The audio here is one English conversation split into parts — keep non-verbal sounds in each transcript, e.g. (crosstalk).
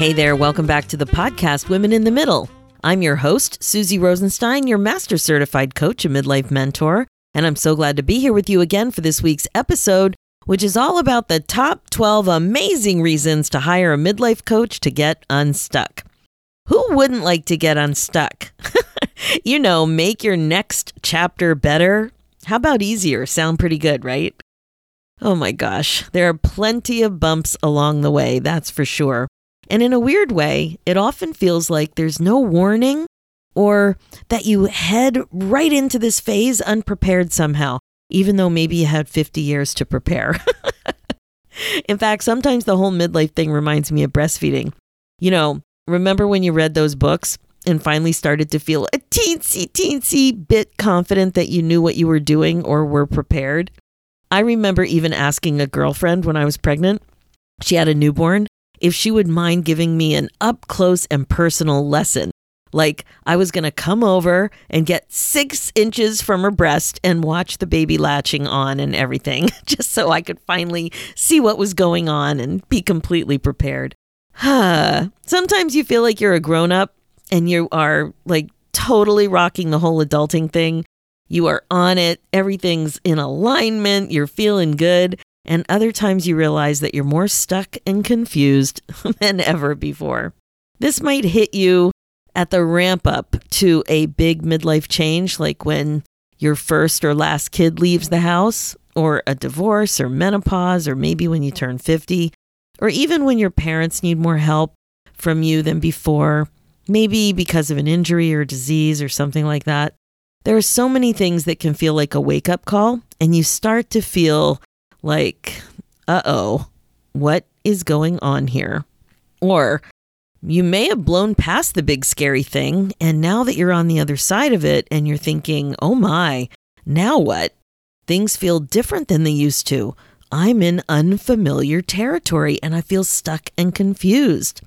Hey there, welcome back to the podcast Women in the Middle. I'm your host, Suzy Rosenstein, your master certified coach and midlife mentor, and I'm so glad to be here with you again for this week's episode, which is all about the top 12 amazing reasons to hire a midlife coach to get unstuck. Who wouldn't like to get unstuck? (laughs) you know, make your next chapter better. How about easier? Sound pretty good, right? Oh my gosh, there are plenty of bumps along the way, that's for sure. And in a weird way, it often feels like there's no warning or that you head right into this phase unprepared somehow, even though maybe you had 50 years to prepare. (laughs) in fact, sometimes the whole midlife thing reminds me of breastfeeding. You know, remember when you read those books and finally started to feel a teensy, teensy bit confident that you knew what you were doing or were prepared? I remember even asking a girlfriend when I was pregnant. She had a newborn if she would mind giving me an up close and personal lesson. Like I was going to come over and get six inches from her breast and watch the baby latching on and everything, (laughs) just so I could finally see what was going on and be completely prepared. (sighs) Sometimes you feel like you're a grown up and you are like totally rocking the whole adulting thing. You are on it, everything's in alignment, you're feeling good. And other times you realize that you're more stuck and confused (laughs) than ever before. This might hit you at the ramp up to a big midlife change, like when your first or last kid leaves the house, or a divorce, or menopause, or maybe when you turn 50, or even when your parents need more help from you than before, maybe because of an injury or disease or something like that. There are so many things that can feel like a wake up call, and you start to feel like, uh oh, what is going on here? Or you may have blown past the big scary thing, and now that you're on the other side of it and you're thinking, oh my, now what? Things feel different than they used to. I'm in unfamiliar territory and I feel stuck and confused.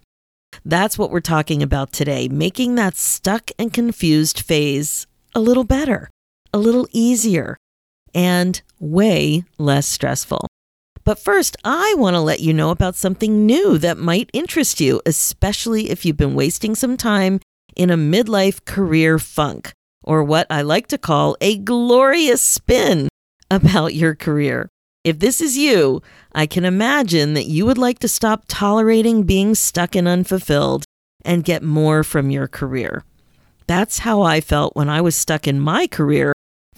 That's what we're talking about today, making that stuck and confused phase a little better, a little easier, and way less stressful. But first, I want to let you know about something new that might interest you, especially if you've been wasting some time in a midlife career funk, or what I like to call a glorious spin about your career. If this is you, I can imagine that you would like to stop tolerating being stuck and unfulfilled and get more from your career. That's how I felt when I was stuck in my career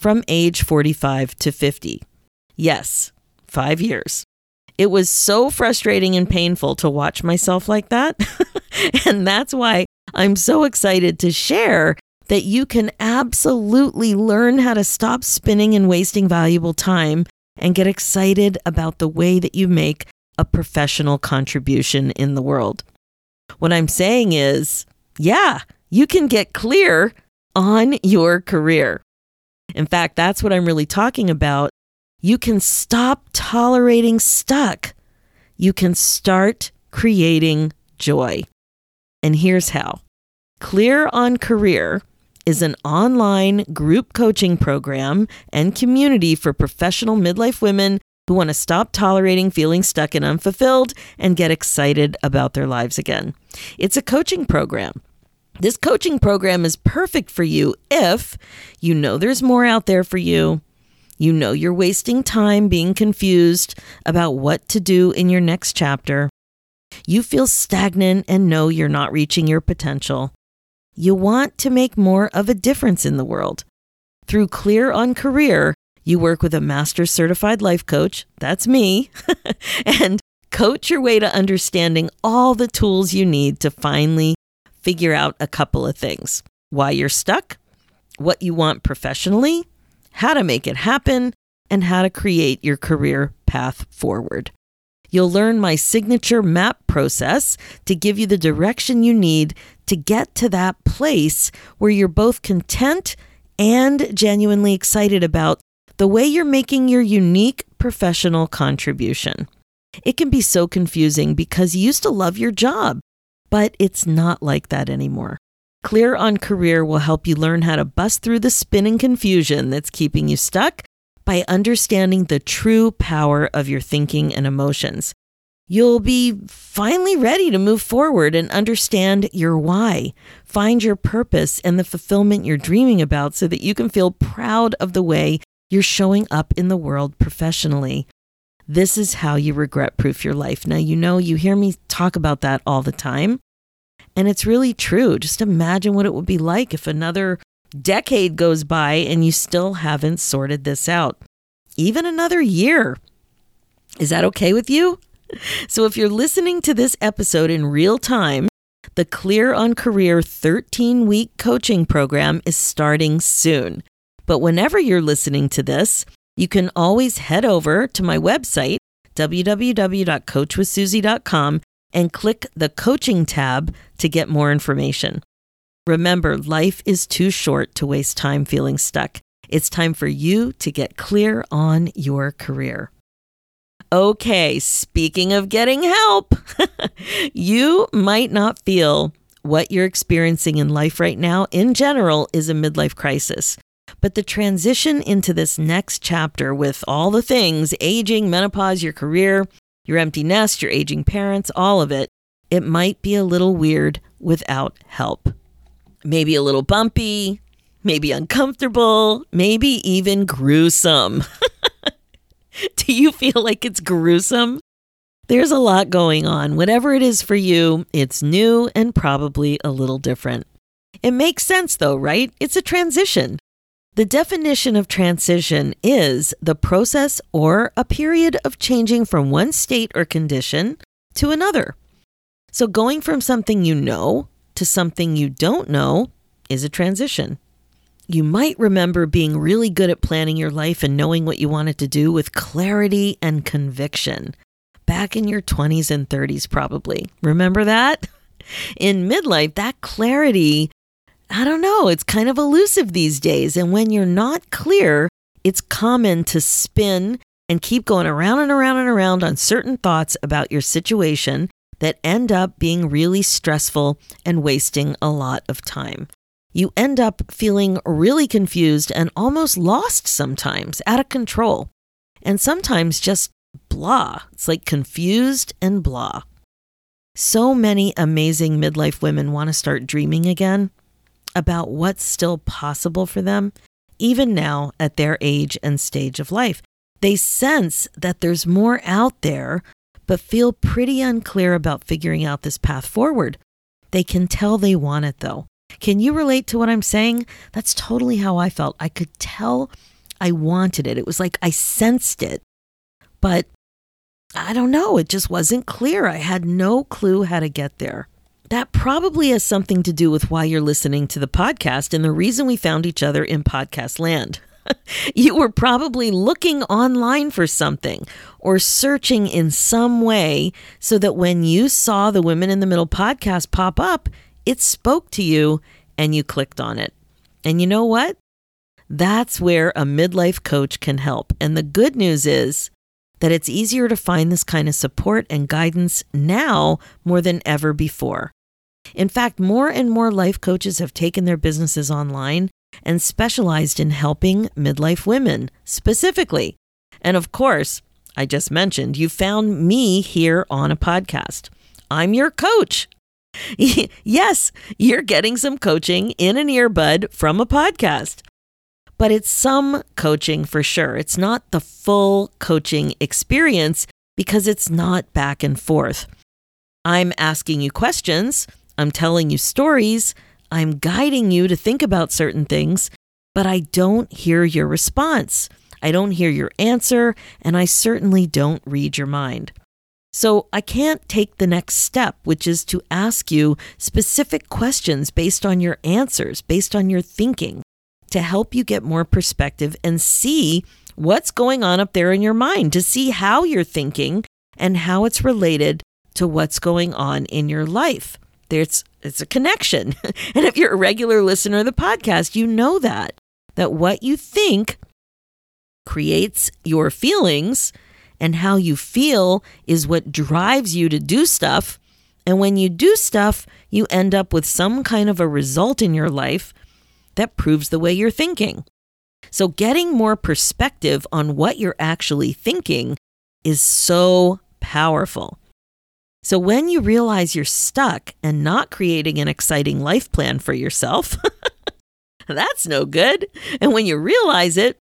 from age 45 to 50. Yes, five years. It was so frustrating and painful to watch myself like that. (laughs) and that's why I'm so excited to share that you can absolutely learn how to stop spinning and wasting valuable time and get excited about the way that you make a professional contribution in the world. What I'm saying is, yeah, you can get clear on your career. In fact, that's what I'm really talking about. You can stop tolerating stuck. You can start creating joy. And here's how Clear on Career is an online group coaching program and community for professional midlife women who want to stop tolerating feeling stuck and unfulfilled and get excited about their lives again. It's a coaching program this coaching program is perfect for you if you know there's more out there for you. You know you're wasting time being confused about what to do in your next chapter. You feel stagnant and know you're not reaching your potential. You want to make more of a difference in the world. Through Clear on Career, you work with a master certified life coach, that's me, (laughs) and coach your way to understanding all the tools you need to finally figure out a couple of things why you're stuck, what you want professionally, how to make it happen, and how to create your career path forward. You'll learn my signature map process to give you the direction you need to get to that place where you're both content and genuinely excited about the way you're making your unique professional contribution. It can be so confusing because you used to love your job, but it's not like that anymore. Clear on Career will help you learn how to bust through the spinning confusion that's keeping you stuck by understanding the true power of your thinking and emotions. You'll be finally ready to move forward and understand your why. Find your purpose and the fulfillment you're dreaming about so that you can feel proud of the way you're showing up in the world professionally. This is how you regret proof your life. Now, you know, you hear me talk about that all the time. And it's really true. Just imagine what it would be like if another decade goes by and you still haven't sorted this out. Even another year. Is that okay with you? (laughs) So, if you're listening to this episode in real time, the Clear on Career 13 week coaching program is starting soon. But whenever you're listening to this, you can always head over to my website, www.coachwithsuzy.com, and click the coaching tab to get more information. Remember, life is too short to waste time feeling stuck. It's time for you to get clear on your career. Okay, speaking of getting help, (laughs) you might not feel what you're experiencing in life right now, in general, is a midlife crisis. But the transition into this next chapter with all the things aging, menopause, your career, your empty nest, your aging parents, all of it it might be a little weird without help. Maybe a little bumpy, maybe uncomfortable, maybe even gruesome. (laughs) Do you feel like it's gruesome? There's a lot going on. Whatever it is for you, it's new and probably a little different. It makes sense though, right? It's a transition. The definition of transition is the process or a period of changing from one state or condition to another. So, going from something you know to something you don't know is a transition. You might remember being really good at planning your life and knowing what you wanted to do with clarity and conviction. Back in your 20s and 30s, probably. Remember that? (laughs) In midlife, that clarity I don't know, it's kind of elusive these days. And when you're not clear, it's common to spin and keep going around and around and around on certain thoughts about your situation that end up being really stressful and wasting a lot of time. You end up feeling really confused and almost lost sometimes, out of control, and sometimes just blah. It's like confused and blah. So many amazing midlife women want to start dreaming again, about what's still possible for them, even now at their age and stage of life. They sense that there's more out there, but feel pretty unclear about figuring out this path forward. They can tell they want it though. Can you relate to what I'm saying? That's totally how I felt. I could tell I wanted it. It was like I sensed it, but I don't know. It just wasn't clear. I had no clue how to get there. That probably has something to do with why you're listening to the podcast and the reason we found each other in podcast land. (laughs) you were probably looking online for something or searching in some way so that when you saw the Women in the Middle podcast pop up, it spoke to you and you clicked on it. And you know what? That's where a midlife coach can help. And the good news is that it's easier to find this kind of support and guidance now more than ever before. In fact, more and more life coaches have taken their businesses online and specialized in helping midlife women specifically. And of course, I just mentioned you found me here on a podcast. I'm your coach. (laughs) yes, you're getting some coaching in an earbud from a podcast. But it's some coaching for sure. It's not the full coaching experience because it's not back and forth. I'm asking you questions I'm telling you stories, I'm guiding you to think about certain things, but I don't hear your response. I don't hear your answer, and I certainly don't read your mind. So I can't take the next step, which is to ask you specific questions based on your answers, based on your thinking, to help you get more perspective and see what's going on up there in your mind, to see how you're thinking and how it's related to what's going on in your life. There's it's a connection. (laughs) and if you're a regular listener of the podcast, you know that that what you think creates your feelings and how you feel is what drives you to do stuff. And when you do stuff, you end up with some kind of a result in your life that proves the way you're thinking. So, getting more perspective on what you're actually thinking is so powerful. So, when you realize you're stuck and not creating an exciting life plan for yourself, (laughs) that's no good. And when you realize it,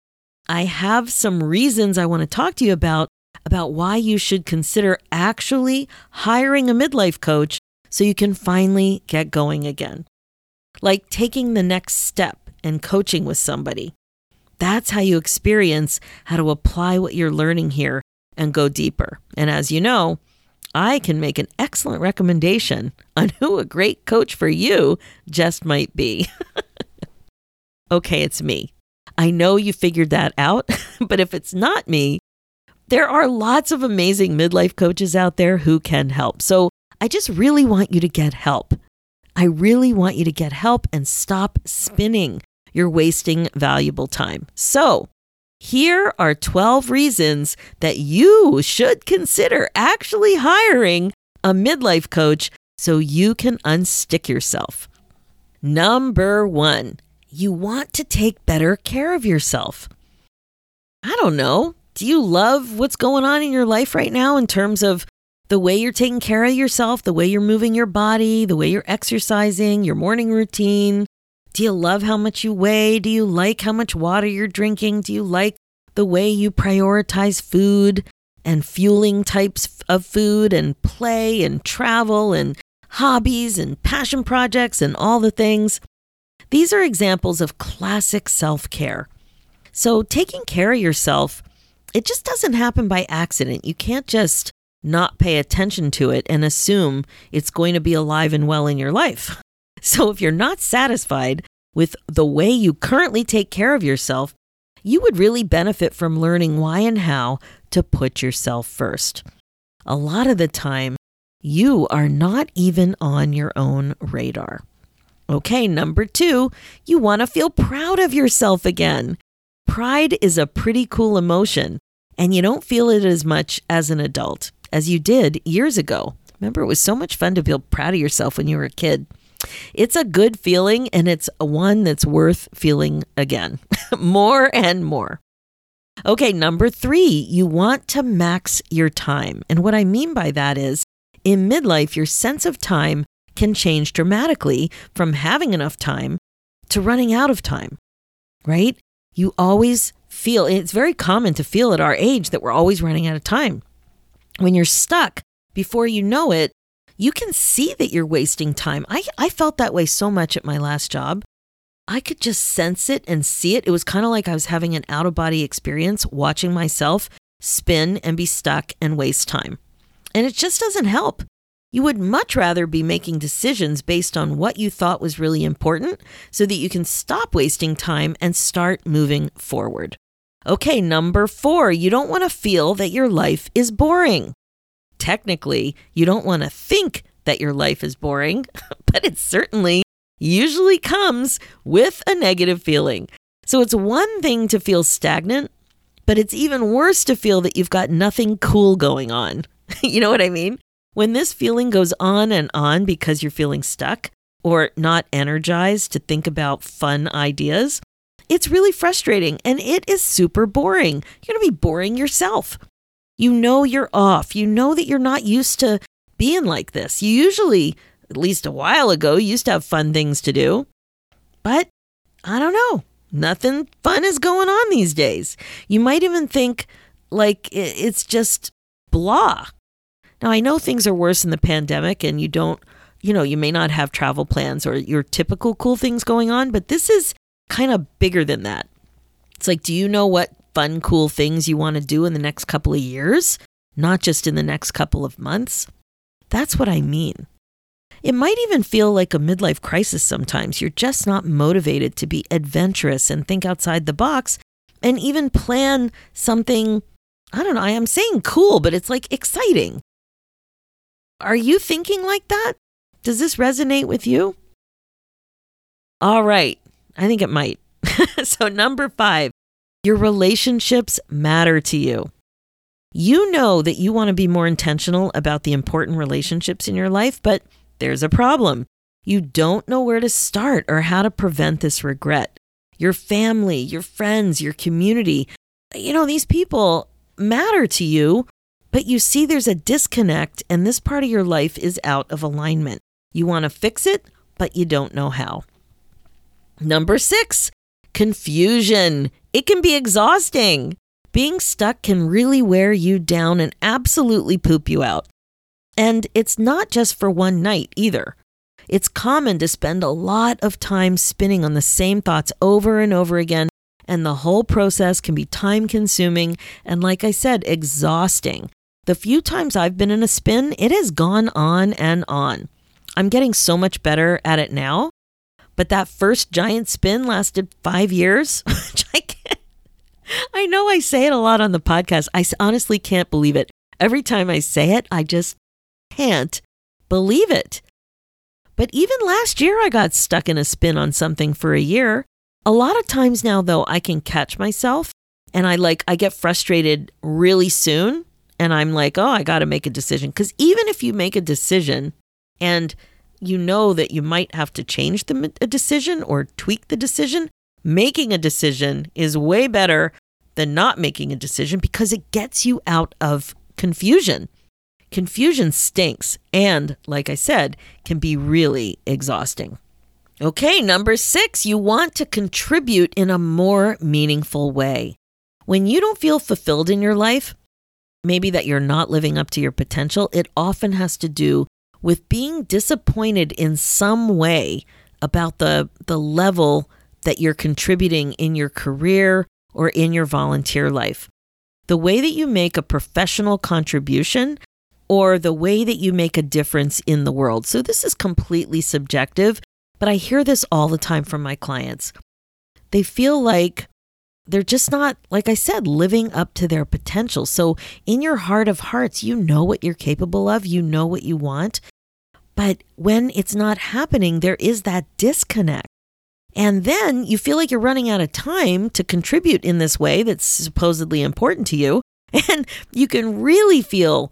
I have some reasons I want to talk to you about about why you should consider actually hiring a midlife coach so you can finally get going again. Like taking the next step and coaching with somebody. That's how you experience how to apply what you're learning here and go deeper. And as you know, I can make an excellent recommendation on who a great coach for you just might be. (laughs) okay, it's me. I know you figured that out, (laughs) but if it's not me, there are lots of amazing midlife coaches out there who can help. So I just really want you to get help. I really want you to get help and stop spinning. You're wasting valuable time. So, here are 12 reasons that you should consider actually hiring a midlife coach so you can unstick yourself. Number one, you want to take better care of yourself. I don't know. Do you love what's going on in your life right now in terms of the way you're taking care of yourself, the way you're moving your body, the way you're exercising, your morning routine? Do you love how much you weigh? Do you like how much water you're drinking? Do you like the way you prioritize food and fueling types of food and play and travel and hobbies and passion projects and all the things? These are examples of classic self care. So, taking care of yourself it just doesn't happen by accident. You can't just not pay attention to it and assume it's going to be alive and well in your life. (laughs) So if you're not satisfied with the way you currently take care of yourself, you would really benefit from learning why and how to put yourself first. A lot of the time, you are not even on your own radar. Okay, number two, you want to feel proud of yourself again. Pride is a pretty cool emotion, and you don't feel it as much as an adult as you did years ago. Remember, it was so much fun to feel proud of yourself when you were a kid. It's a good feeling, and it's one that's worth feeling again (laughs) more and more. Okay, number three, you want to max your time. And what I mean by that is in midlife, your sense of time can change dramatically from having enough time to running out of time, right? You always feel it's very common to feel at our age that we're always running out of time. When you're stuck, before you know it, you can see that you're wasting time. I, I felt that way so much at my last job. I could just sense it and see it. It was kind of like I was having an out of body experience watching myself spin and be stuck and waste time. And it just doesn't help. You would much rather be making decisions based on what you thought was really important so that you can stop wasting time and start moving forward. Okay, number four, you don't want to feel that your life is boring. Technically, you don't want to think that your life is boring, (laughs) but it certainly usually comes with a negative feeling. So it's one thing to feel stagnant, but it's even worse to feel that you've got nothing cool going on. (laughs) you know what I mean? When this feeling goes on and on because you're feeling stuck or not energized to think about fun ideas, it's really frustrating and it is super boring. You're going to be boring yourself. You know you're off. You know that you're not used to being like this. You usually, at least a while ago, used to have fun things to do. But I don't know. Nothing fun is going on these days. You might even think like it's just blah. Now, I know things are worse in the pandemic and you don't, you know, you may not have travel plans or your typical cool things going on, but this is kind of bigger than that. It's like, do you know what fun, cool things you want to do in the next couple of years, not just in the next couple of months? That's what I mean. It might even feel like a midlife crisis sometimes. You're just not motivated to be adventurous and think outside the box and even plan something I don't know, I am saying cool, but it's like exciting. Are you thinking like that? Does this resonate with you? All right. I think it might. (laughs) so, number five, your relationships matter to you. You know that you want to be more intentional about the important relationships in your life, but there's a problem. You don't know where to start or how to prevent this regret. Your family, your friends, your community, you know, these people matter to you, but you see there's a disconnect and this part of your life is out of alignment. You want to fix it, but you don't know how. Number six, confusion. It can be exhausting. Being stuck can really wear you down and absolutely poop you out. And it's not just for one night either. It's common to spend a lot of time spinning on the same thoughts over and over again, and the whole process can be time consuming and, like I said, exhausting. The few times I've been in a spin, it has gone on and on. I'm getting so much better at it now, but that first giant spin lasted five years, (laughs) which I can't. I know I say it a lot on the podcast. I honestly can't believe it. Every time I say it, I just can't believe it. But even last year, I got stuck in a spin on something for a year. A lot of times now, though, I can catch myself and I like, I get frustrated really soon. And I'm like, oh, I got to make a decision. Because even if you make a decision and you know that you might have to change the a decision or tweak the decision, making a decision is way better than not making a decision because it gets you out of confusion. Confusion stinks and, like I said, can be really exhausting. Okay, number six, you want to contribute in a more meaningful way. When you don't feel fulfilled in your life, maybe that you're not living up to your potential, it often has to do with being disappointed in some way about the, the level that you're contributing in your career or in your volunteer life. The way that you make a professional contribution or the way that you make a difference in the world. So, this is completely subjective, but I hear this all the time from my clients. They feel like they're just not, like I said, living up to their potential. So, in your heart of hearts, you know what you're capable of, you know what you want. But when it's not happening, there is that disconnect. And then you feel like you're running out of time to contribute in this way that's supposedly important to you. (laughs) And you can really feel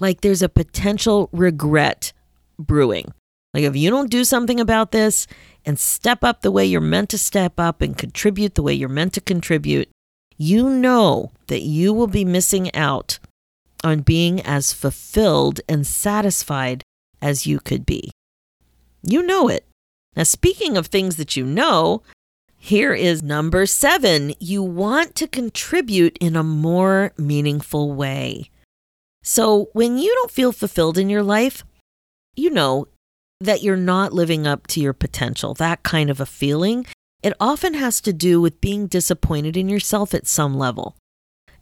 like there's a potential regret brewing. Like if you don't do something about this and step up the way you're meant to step up and contribute the way you're meant to contribute, you know that you will be missing out on being as fulfilled and satisfied as you could be. You know it. Now, speaking of things that you know, here is number seven. You want to contribute in a more meaningful way. So when you don't feel fulfilled in your life, you know that you're not living up to your potential, that kind of a feeling. It often has to do with being disappointed in yourself at some level.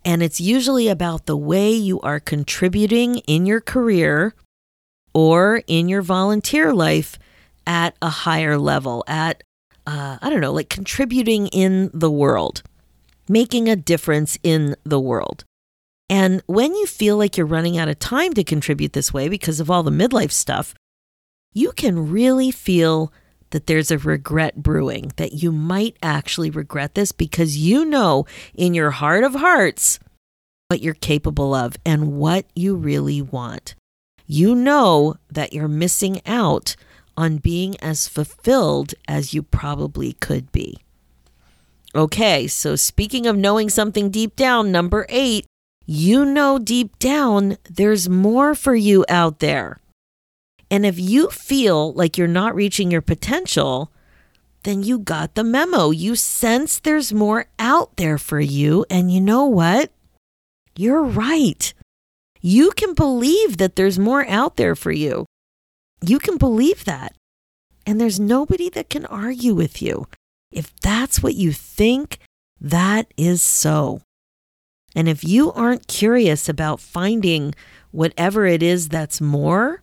And it's usually about the way you are contributing in your career or in your volunteer life at a higher level, at, uh, I don't know, like contributing in the world, making a difference in the world. And when you feel like you're running out of time to contribute this way because of all the midlife stuff, you can really feel that there's a regret brewing, that you might actually regret this because you know in your heart of hearts what you're capable of and what you really want. You know that you're missing out on being as fulfilled as you probably could be. Okay, so speaking of knowing something deep down, number eight, you know deep down there's more for you out there. And if you feel like you're not reaching your potential, then you got the memo. You sense there's more out there for you. And you know what? You're right. You can believe that there's more out there for you. You can believe that. And there's nobody that can argue with you. If that's what you think, that is so. And if you aren't curious about finding whatever it is that's more,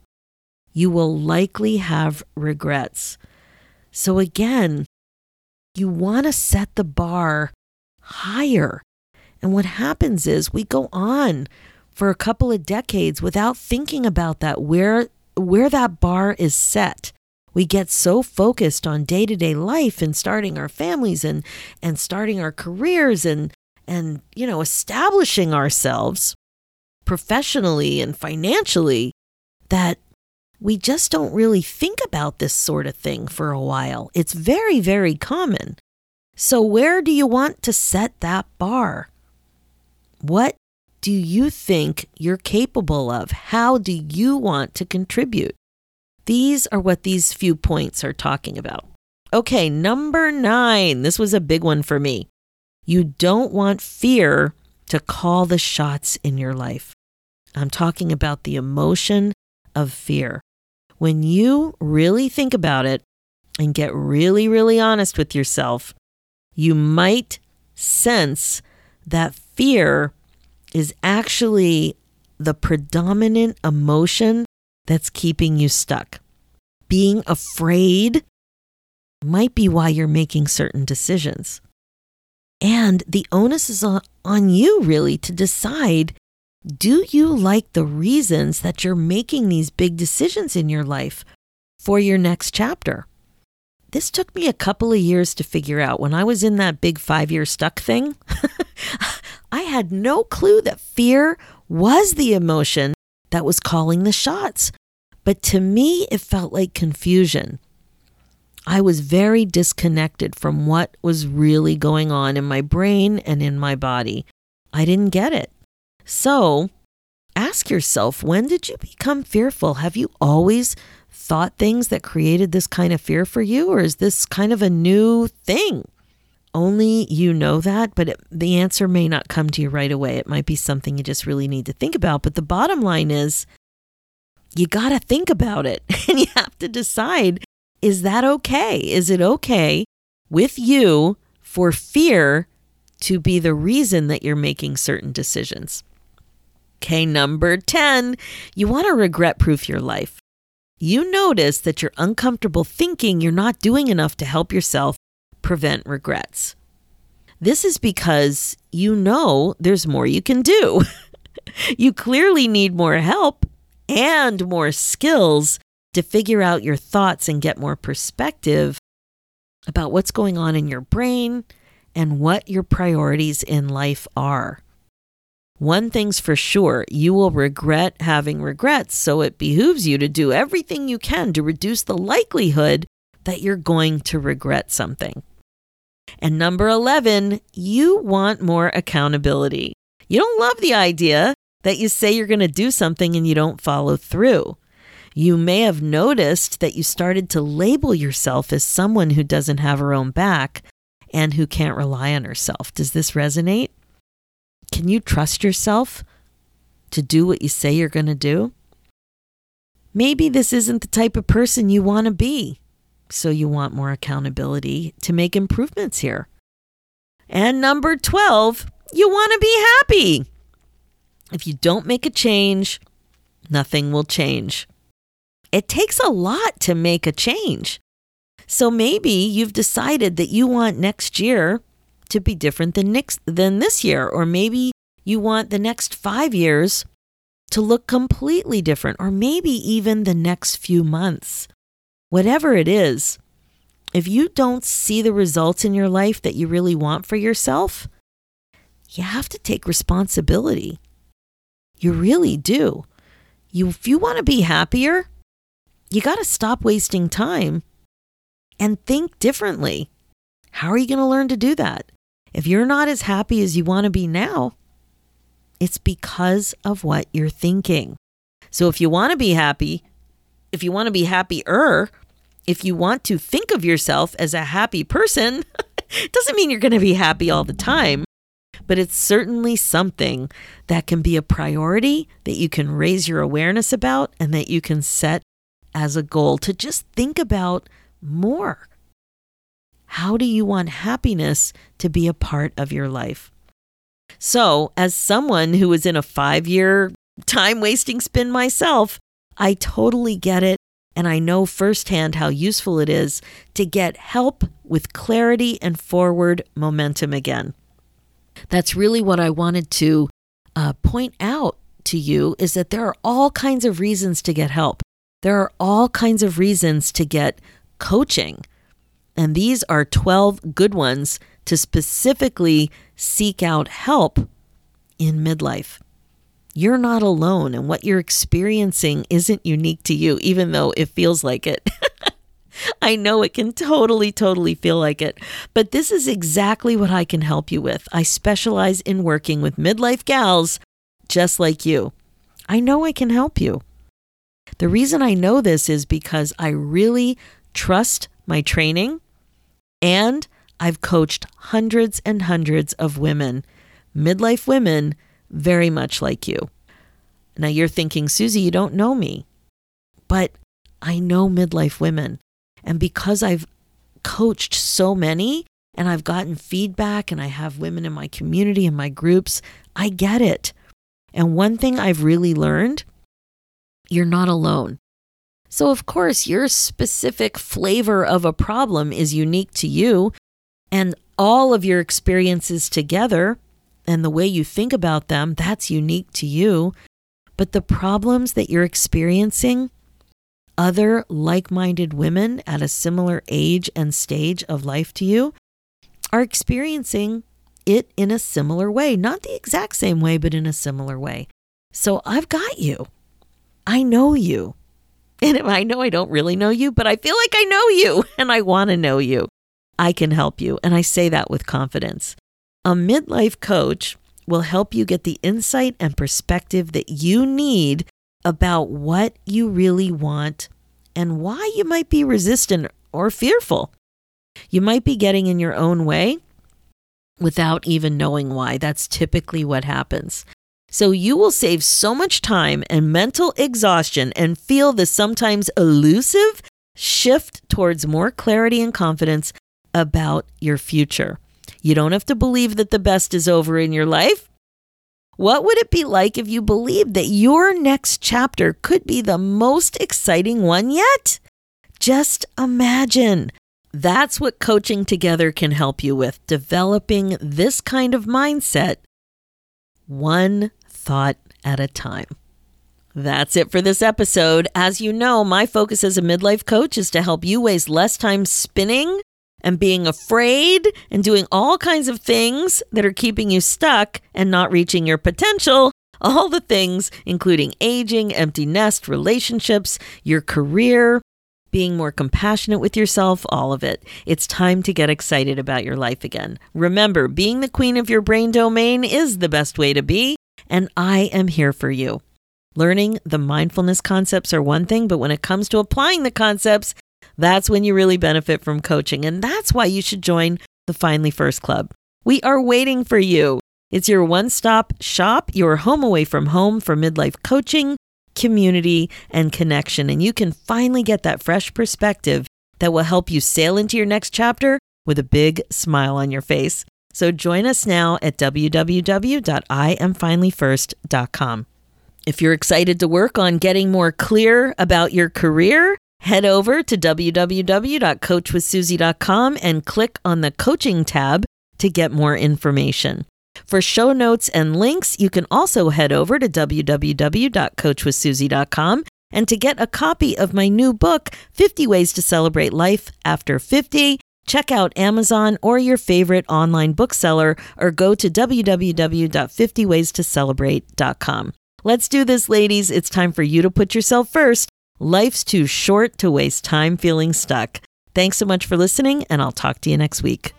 you will likely have regrets. So, again, you want to set the bar higher. And what happens is we go on for a couple of decades without thinking about that where where that bar is set. We get so focused on day-to-day life and starting our families and and starting our careers and and you know establishing ourselves professionally and financially that we just don't really think about this sort of thing for a while. It's very, very common. So, where do you want to set that bar? What do you think you're capable of? How do you want to contribute? These are what these few points are talking about. Okay, number nine. This was a big one for me. You don't want fear to call the shots in your life. I'm talking about the emotion of fear. When you really think about it and get really, really honest with yourself, you might sense that fear is actually the predominant emotion that's keeping you stuck. Being afraid might be why you're making certain decisions. And the onus is on you, really, to decide do you like the reasons that you're making these big decisions in your life for your next chapter? This took me a couple of years to figure out. When I was in that big five year stuck thing, (laughs) I had no clue that fear was the emotion that was calling the shots. But to me, it felt like confusion. I was very disconnected from what was really going on in my brain and in my body. I didn't get it. So ask yourself when did you become fearful? Have you always thought things that created this kind of fear for you, or is this kind of a new thing? Only you know that, but it, the answer may not come to you right away. It might be something you just really need to think about. But the bottom line is, you got to think about it (laughs) and you have to decide is that okay? Is it okay with you for fear to be the reason that you're making certain decisions? Okay, number 10, you want to regret proof your life. You notice that you're uncomfortable thinking you're not doing enough to help yourself prevent regrets. This is because you know there's more you can do. (laughs) you clearly need more help and more skills to figure out your thoughts and get more perspective about what's going on in your brain and what your priorities in life are. One thing's for sure, you will regret having regrets, so it behooves you to do everything you can to reduce the likelihood that you're going to regret something. And number 11, you want more accountability. You don't love the idea that you say you're going to do something and you don't follow through. You may have noticed that you started to label yourself as someone who doesn't have her own back and who can't rely on herself. Does this resonate? Can you trust yourself to do what you say you're going to do? Maybe this isn't the type of person you want to be, so you want more accountability to make improvements here. And number 12, you want to be happy. If you don't make a change, nothing will change. It takes a lot to make a change. So maybe you've decided that you want next year to be different than next than this year or maybe you want the next 5 years to look completely different or maybe even the next few months. Whatever it is, if you don't see the results in your life that you really want for yourself, you have to take responsibility. You really do. You if you want to be happier, you got to stop wasting time and think differently. How are you going to learn to do that? If you're not as happy as you want to be now, it's because of what you're thinking. So if you want to be happy, if you want to be happier, if you want to think of yourself as a happy person, (laughs) doesn't mean you're going to be happy all the time, but it's certainly something that can be a priority that you can raise your awareness about and that you can set as a goal to just think about more. How do you want happiness to be a part of your life? So, as someone who was in a five year time wasting spin myself, I totally get it. And I know firsthand how useful it is to get help with clarity and forward momentum again. That's really what I wanted to uh, point out to you is that there are all kinds of reasons to get help. There are all kinds of reasons to get coaching. And these are 12 good ones to specifically seek out help in midlife. You're not alone, and what you're experiencing isn't unique to you, even though it feels like it. (laughs) I know it can totally, totally feel like it, but this is exactly what I can help you with. I specialize in working with midlife gals just like you. I know I can help you. The reason I know this is because I really trust my training and I've coached hundreds and hundreds of women, midlife women, very much like you. Now you're thinking, Suzy, you don't know me. But I know midlife women. And because I've coached so many and I've gotten feedback and I have women in my community and my groups, I get it. And one thing I've really learned you're not alone. So, of course, your specific flavor of a problem is unique to you, and all of your experiences together and the way you think about them, that's unique to you. But the problems that you're experiencing, other like minded women at a similar age and stage of life to you are experiencing it in a similar way. Not the exact same way, but in a similar way. So I've got you. I know you. And I know I don't really know you, but I feel like I know you (laughs) and I want to know you. I can help you. And I say that with confidence. A midlife coach will help you get the insight and perspective that you need about what you really want and why you might be resistant or fearful. You might be getting in your own way without even knowing why. That's typically what happens. So you will save so much time and mental exhaustion and feel the sometimes elusive shift towards more clarity and confidence about your future. You don't have to believe that the best is over in your life. What would it be like if you believed that your next chapter could be the most exciting one yet? Just imagine. That's what coaching together can help you with developing this kind of mindset one thought at a time. That's it for this episode. As you know, my focus as a midlife coach is to help you waste less time spinning and being afraid and doing all kinds of things that are keeping you stuck and not reaching your potential. All the things, including aging, empty nest, relationships, your career, being more compassionate with yourself, all of it. It's time to get excited about your life again. Remember, being the queen of your brain domain is the best way to be, and I am here for you. Learning the mindfulness concepts are one thing, but when it comes to applying the concepts, that's when you really benefit from coaching. And that's why you should join the Finally First Club. We are waiting for you. It's your one stop shop, your home away from home for midlife coaching, community, and connection. And you can finally get that fresh perspective that will help you sail into your next chapter with a big smile on your face. So join us now at www.iamfinallyfirst.com. If you're excited to work on getting more clear about your career, Head over to www.coachwithsuzy.com and click on the coaching tab to get more information. For show notes and links, you can also head over to www.coachwithsuzy.com and to get a copy of my new book, 50 Ways to Celebrate Life After 50, check out Amazon or your favorite online bookseller or go to www.50waystoCelebrate.com. Let's do this, ladies. It's time for you to put yourself first Life's too short to waste time feeling stuck. Thanks so much for listening, and I'll talk to you next week.